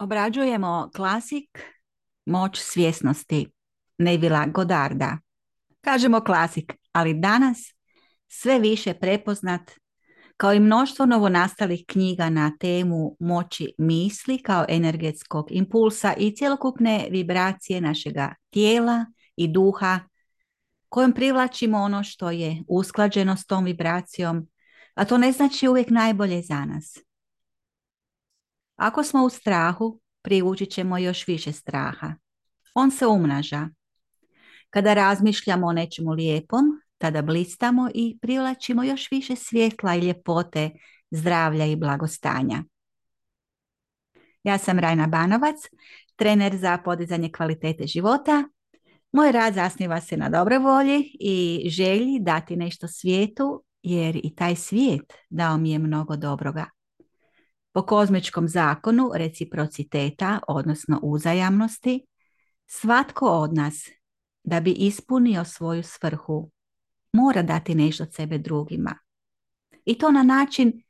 Obrađujemo klasik Moć svjesnosti Nevila Godarda. Kažemo klasik, ali danas sve više prepoznat kao i mnoštvo novonastalih knjiga na temu moći misli kao energetskog impulsa i cjelokupne vibracije našega tijela i duha kojom privlačimo ono što je usklađeno s tom vibracijom, a to ne znači uvijek najbolje za nas. Ako smo u strahu, privući ćemo još više straha. On se umnaža. Kada razmišljamo o nečemu lijepom, tada blistamo i privlačimo još više svjetla i ljepote, zdravlja i blagostanja. Ja sam Rajna Banovac, trener za podizanje kvalitete života. Moj rad zasniva se na dobroj volji i želji dati nešto svijetu, jer i taj svijet dao mi je mnogo dobroga. Po kozmičkom zakonu reciprociteta, odnosno uzajamnosti, svatko od nas, da bi ispunio svoju svrhu, mora dati nešto od sebe drugima. I to na način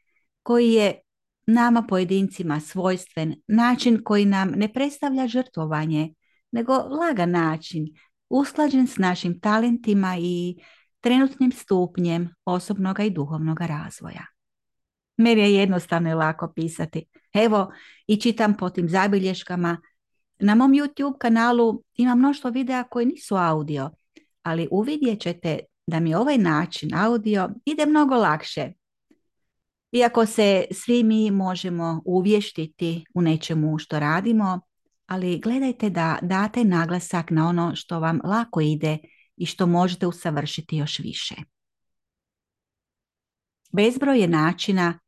koji je nama pojedincima svojstven, način koji nam ne predstavlja žrtvovanje, nego lagan način, usklađen s našim talentima i trenutnim stupnjem osobnog i duhovnog razvoja. Meni je jednostavno i lako pisati. Evo, i čitam po tim zabilješkama. Na mom YouTube kanalu ima mnoštvo videa koji nisu audio, ali uvidjet ćete da mi ovaj način audio ide mnogo lakše. Iako se svi mi možemo uvještiti u nečemu što radimo, ali gledajte da date naglasak na ono što vam lako ide i što možete usavršiti još više. Bezbroj je načina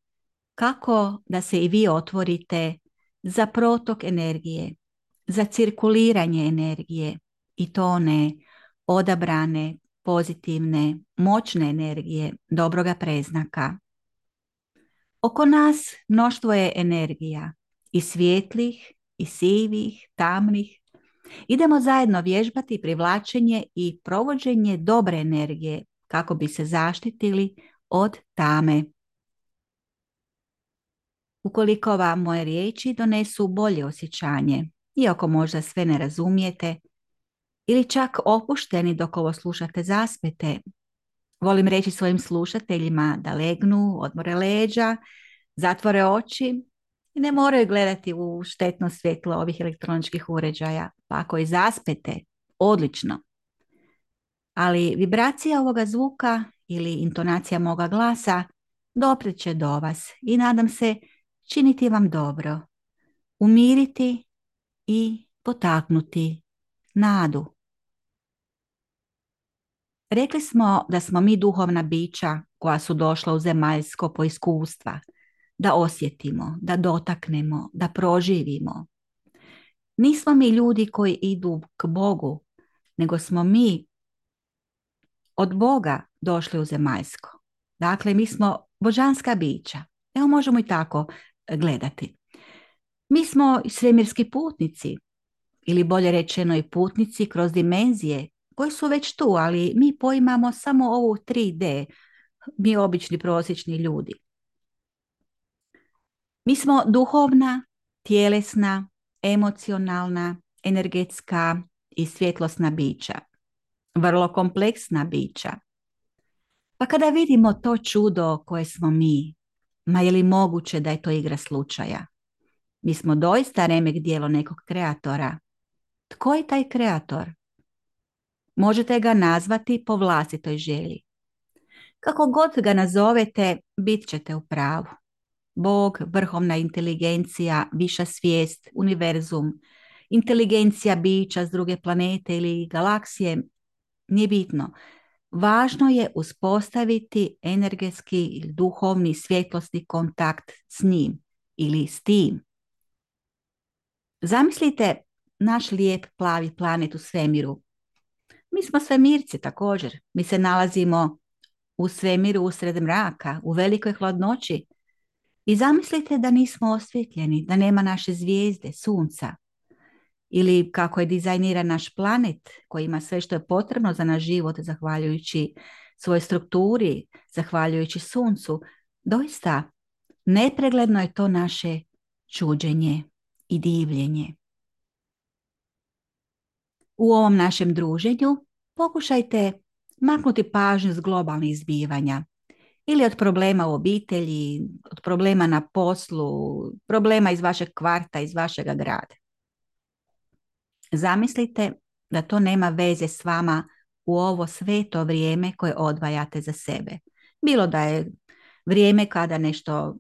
kako da se i vi otvorite za protok energije, za cirkuliranje energije i to one odabrane, pozitivne, moćne energije, dobroga preznaka. Oko nas mnoštvo je energija i svijetlih, i sivih, tamnih. Idemo zajedno vježbati privlačenje i provođenje dobre energije kako bi se zaštitili od tame. Ukoliko vam moje riječi donesu bolje osjećanje, iako možda sve ne razumijete, ili čak opušteni dok ovo slušate zaspete, volim reći svojim slušateljima da legnu, odmore leđa, zatvore oči i ne moraju gledati u štetno svjetlo ovih elektroničkih uređaja. Pa ako i zaspete, odlično. Ali vibracija ovoga zvuka ili intonacija moga glasa dopreće do vas i nadam se činiti vam dobro, umiriti i potaknuti nadu. Rekli smo da smo mi duhovna bića koja su došla u zemaljsko po iskustva, da osjetimo, da dotaknemo, da proživimo. Nismo mi ljudi koji idu k Bogu, nego smo mi od Boga došli u zemaljsko. Dakle, mi smo božanska bića. Evo možemo i tako gledati. Mi smo svemirski putnici, ili bolje rečeno i putnici kroz dimenzije koji su već tu, ali mi poimamo samo ovu 3D, mi obični prosječni ljudi. Mi smo duhovna, tjelesna, emocionalna, energetska i svjetlosna bića. Vrlo kompleksna bića. Pa kada vidimo to čudo koje smo mi, Ma je li moguće da je to igra slučaja? Mi smo doista remek dijelo nekog kreatora. Tko je taj kreator? Možete ga nazvati po vlastitoj želji. Kako god ga nazovete, bit ćete u pravu. Bog, vrhovna inteligencija, viša svijest, univerzum, inteligencija bića s druge planete ili galaksije, nije bitno. Važno je uspostaviti energetski ili duhovni svjetlosni kontakt s njim ili s tim. Zamislite naš lijep plavi planet u svemiru. Mi smo svemirci također. Mi se nalazimo u svemiru usred mraka, u velikoj hladnoći. I zamislite da nismo osvjetljeni, da nema naše zvijezde, sunca ili kako je dizajniran naš planet koji ima sve što je potrebno za naš život zahvaljujući svojoj strukturi, zahvaljujući suncu, doista nepregledno je to naše čuđenje i divljenje. U ovom našem druženju pokušajte maknuti pažnju s globalnih zbivanja ili od problema u obitelji, od problema na poslu, problema iz vašeg kvarta, iz vašeg grada. Zamislite da to nema veze s vama u ovo sveto vrijeme koje odvajate za sebe. Bilo da je vrijeme kada nešto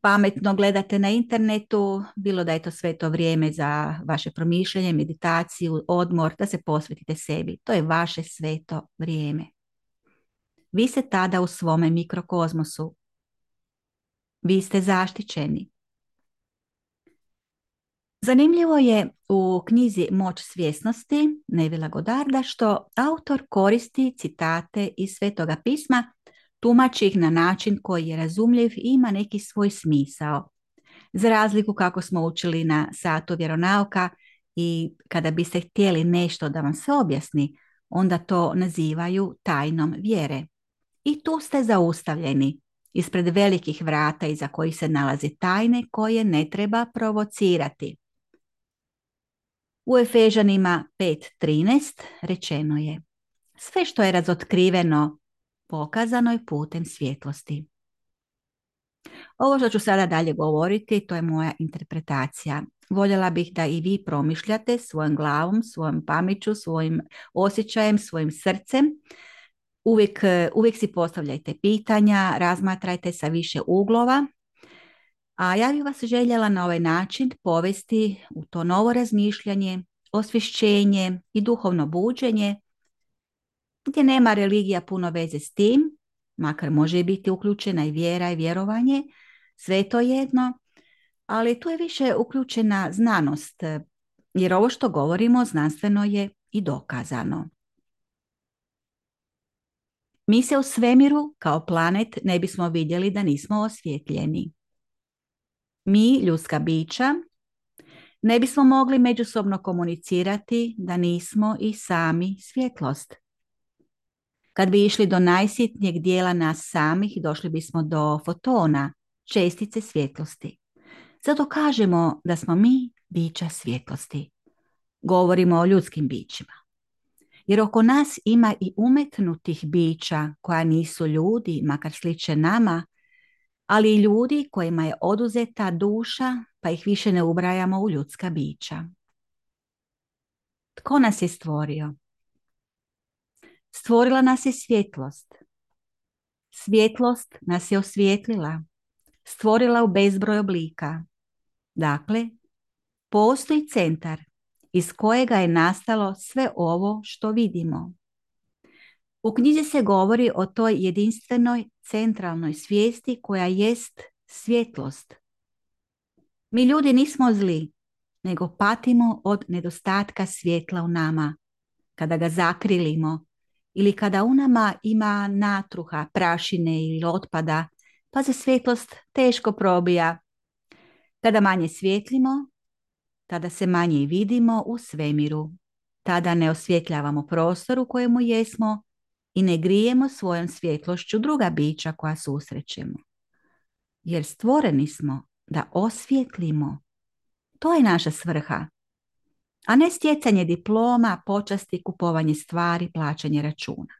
pametno gledate na internetu, bilo da je to sve to vrijeme za vaše promišljanje, meditaciju, odmor, da se posvetite sebi. To je vaše sveto vrijeme. Vi ste tada u svome mikrokozmosu. Vi ste zaštićeni. Zanimljivo je u knjizi Moć svjesnosti Nevila Godarda što autor koristi citate iz Svetoga pisma tumači ih na način koji je razumljiv i ima neki svoj smisao. Za razliku kako smo učili na satu vjeronauka i kada biste htjeli nešto da vam se objasni, onda to nazivaju tajnom vjere. I tu ste zaustavljeni, ispred velikih vrata iza kojih se nalaze tajne koje ne treba provocirati. U Efežanima 5.13 rečeno je Sve što je razotkriveno pokazano je putem svjetlosti. Ovo što ću sada dalje govoriti, to je moja interpretacija. Voljela bih da i vi promišljate svojom glavom, svojom pameću, svojim osjećajem, svojim srcem. Uvijek, uvijek si postavljajte pitanja, razmatrajte sa više uglova. A ja bih vas željela na ovaj način povesti u to novo razmišljanje, osvješćenje i duhovno buđenje gdje nema religija puno veze s tim, makar može biti uključena i vjera i vjerovanje, sve to jedno, ali tu je više uključena znanost, jer ovo što govorimo znanstveno je i dokazano. Mi se u svemiru kao planet ne bismo vidjeli da nismo osvjetljeni. Mi, ljudska bića, ne bismo mogli međusobno komunicirati da nismo i sami svjetlost. Kad bi išli do najsitnijeg dijela nas samih, došli bismo do fotona, čestice svjetlosti. Zato kažemo da smo mi bića svjetlosti. Govorimo o ljudskim bićima. Jer oko nas ima i umetnutih bića koja nisu ljudi, makar sliče nama, ali i ljudi kojima je oduzeta duša, pa ih više ne ubrajamo u ljudska bića. Tko nas je stvorio? Stvorila nas je svjetlost. Svjetlost nas je osvijetlila, stvorila u bezbroj oblika. Dakle, postoji centar iz kojega je nastalo sve ovo što vidimo. U knjizi se govori o toj jedinstvenoj centralnoj svijesti koja jest svjetlost. Mi ljudi nismo zli, nego patimo od nedostatka svjetla u nama. Kada ga zakrilimo, ili kada u nama ima natruha, prašine ili otpada, pa se svjetlost teško probija. Kada manje svjetlimo, tada se manje vidimo u svemiru. Tada ne osvjetljavamo prostor u kojemu jesmo i ne grijemo svojom svjetlošću druga bića koja susrećemo. Jer stvoreni smo da osvjetlimo. To je naša svrha a ne stjecanje diploma, počasti, kupovanje stvari, plaćanje računa.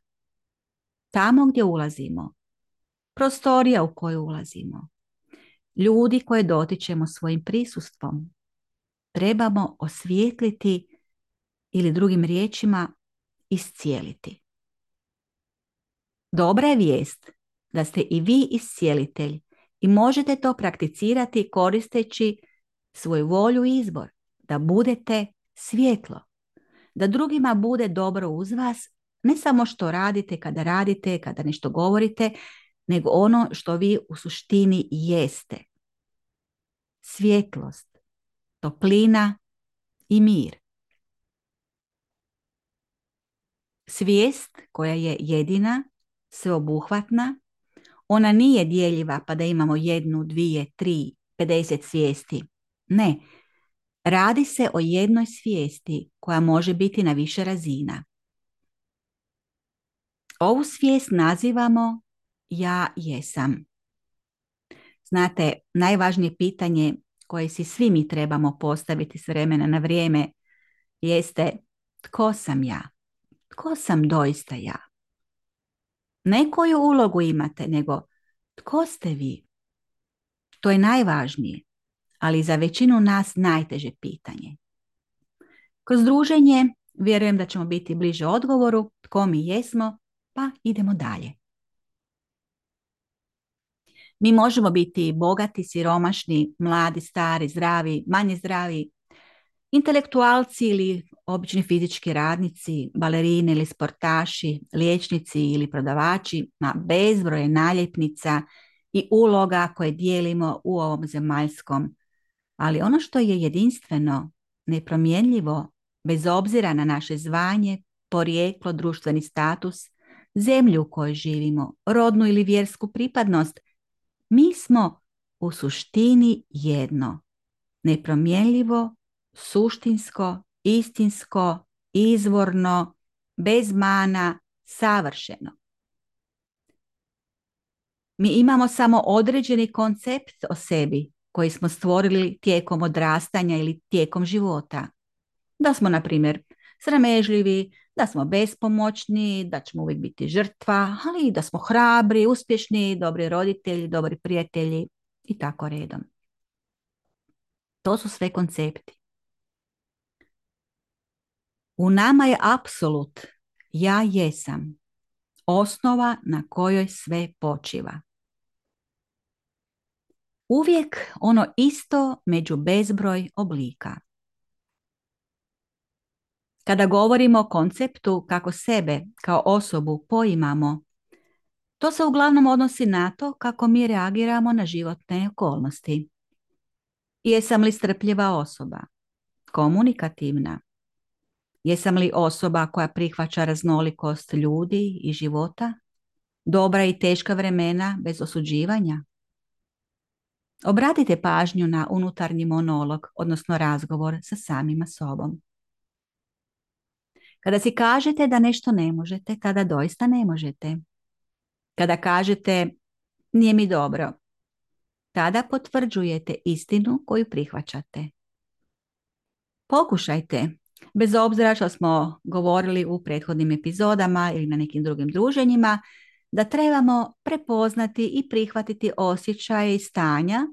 Tamo gdje ulazimo, prostorija u koju ulazimo, ljudi koje dotičemo svojim prisustvom, trebamo osvijetliti ili drugim riječima iscijeliti. Dobra je vijest da ste i vi iscijelitelj i možete to prakticirati koristeći svoju volju i izbor, da budete svjetlo. Da drugima bude dobro uz vas, ne samo što radite kada radite, kada nešto govorite, nego ono što vi u suštini jeste. Svjetlost, toplina i mir. Svijest koja je jedina, sveobuhvatna, ona nije dijeljiva pa da imamo jednu, dvije, tri, pedeset svijesti. Ne, Radi se o jednoj svijesti koja može biti na više razina. Ovu svijest nazivamo ja jesam. Znate, najvažnije pitanje koji si svi mi trebamo postaviti s vremena na vrijeme jeste tko sam ja? Tko sam doista ja? Ne koju ulogu imate, nego tko ste vi? To je najvažnije, ali za većinu nas najteže pitanje. Kroz druženje vjerujem da ćemo biti bliže odgovoru tko mi jesmo, pa idemo dalje. Mi možemo biti bogati, siromašni, mladi, stari, zdravi, manje zdravi, intelektualci ili obični fizički radnici, balerine ili sportaši, liječnici ili prodavači, na bezbroje naljepnica i uloga koje dijelimo u ovom zemaljskom. Ali ono što je jedinstveno, nepromjenljivo, bez obzira na naše zvanje, porijeklo, društveni status, zemlju u kojoj živimo, rodnu ili vjersku pripadnost, mi smo u suštini jedno, nepromjenljivo, suštinsko, istinsko, izvorno, bez mana, savršeno. Mi imamo samo određeni koncept o sebi koji smo stvorili tijekom odrastanja ili tijekom života. Da smo, na primjer, sramežljivi, da smo bespomoćni, da ćemo uvijek biti žrtva, ali i da smo hrabri, uspješni, dobri roditelji, dobri prijatelji i tako redom. To su sve koncepti. U nama je apsolut ja jesam, osnova na kojoj sve počiva. Uvijek ono isto među bezbroj oblika. Kada govorimo o konceptu kako sebe kao osobu poimamo, to se uglavnom odnosi na to kako mi reagiramo na životne okolnosti. Jesam li strpljiva osoba? Komunikativna? Jesam li osoba koja prihvaća raznolikost ljudi i života? Dobra i teška vremena bez osuđivanja? Obratite pažnju na unutarnji monolog, odnosno razgovor sa samima sobom. Kada si kažete da nešto ne možete, tada doista ne možete. Kada kažete nije mi dobro, tada potvrđujete istinu koju prihvaćate. Pokušajte, bez obzira što smo govorili u prethodnim epizodama ili na nekim drugim druženjima, da trebamo prepoznati i prihvatiti osjećaje i stanja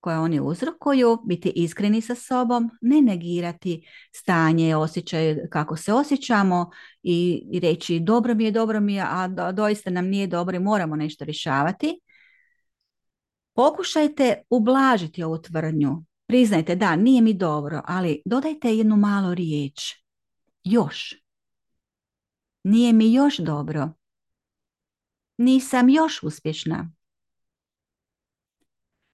koje oni uzrokuju, biti iskreni sa sobom, ne negirati stanje, osjećaje kako se osjećamo i, i reći dobro mi je, dobro mi je, a doista nam nije dobro i moramo nešto rješavati. Pokušajte ublažiti ovu tvrdnju. Priznajte da, nije mi dobro, ali dodajte jednu malu riječ. Još. Nije mi još dobro. Nisam još uspješna.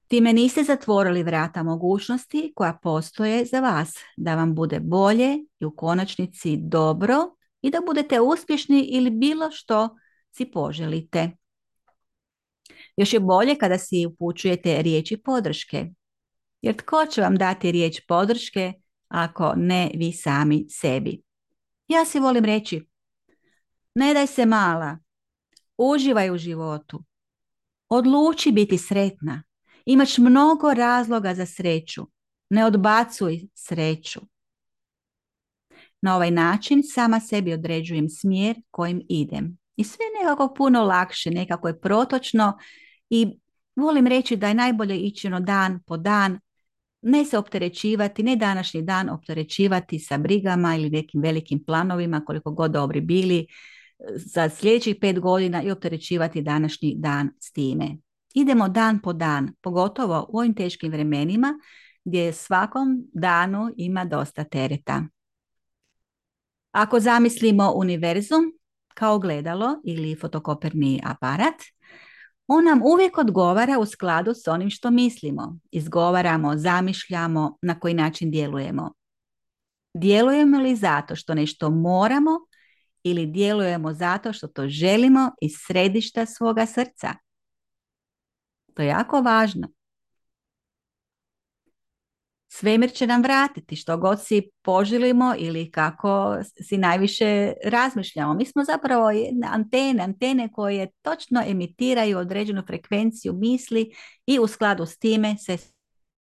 Time niste zatvorili vrata mogućnosti koja postoje za vas da vam bude bolje i u konačnici dobro i da budete uspješni ili bilo što si poželite. Još je bolje kada si upućujete riječi podrške. Jer tko će vam dati riječ podrške ako ne vi sami sebi? Ja si volim reći, ne daj se mala, uživaj u životu, odluči biti sretna, Imaš mnogo razloga za sreću. Ne odbacuj sreću. Na ovaj način sama sebi određujem smjer kojim idem. I sve nekako puno lakše, nekako je protočno i volim reći da je najbolje ići ono dan po dan, ne se opterećivati, ne današnji dan opterećivati sa brigama ili nekim velikim planovima, koliko god dobri bili, za sljedećih pet godina i opterećivati današnji dan s time. Idemo dan po dan, pogotovo u ovim teškim vremenima gdje svakom danu ima dosta tereta. Ako zamislimo univerzum kao gledalo ili fotokoperni aparat, on nam uvijek odgovara u skladu s onim što mislimo. Izgovaramo, zamišljamo, na koji način djelujemo. Djelujemo li zato što nešto moramo ili djelujemo zato što to želimo iz središta svoga srca? To je jako važno. Svemir će nam vratiti što god si poželimo ili kako si najviše razmišljamo. Mi smo zapravo antene, antene koje točno emitiraju određenu frekvenciju misli i u skladu s time se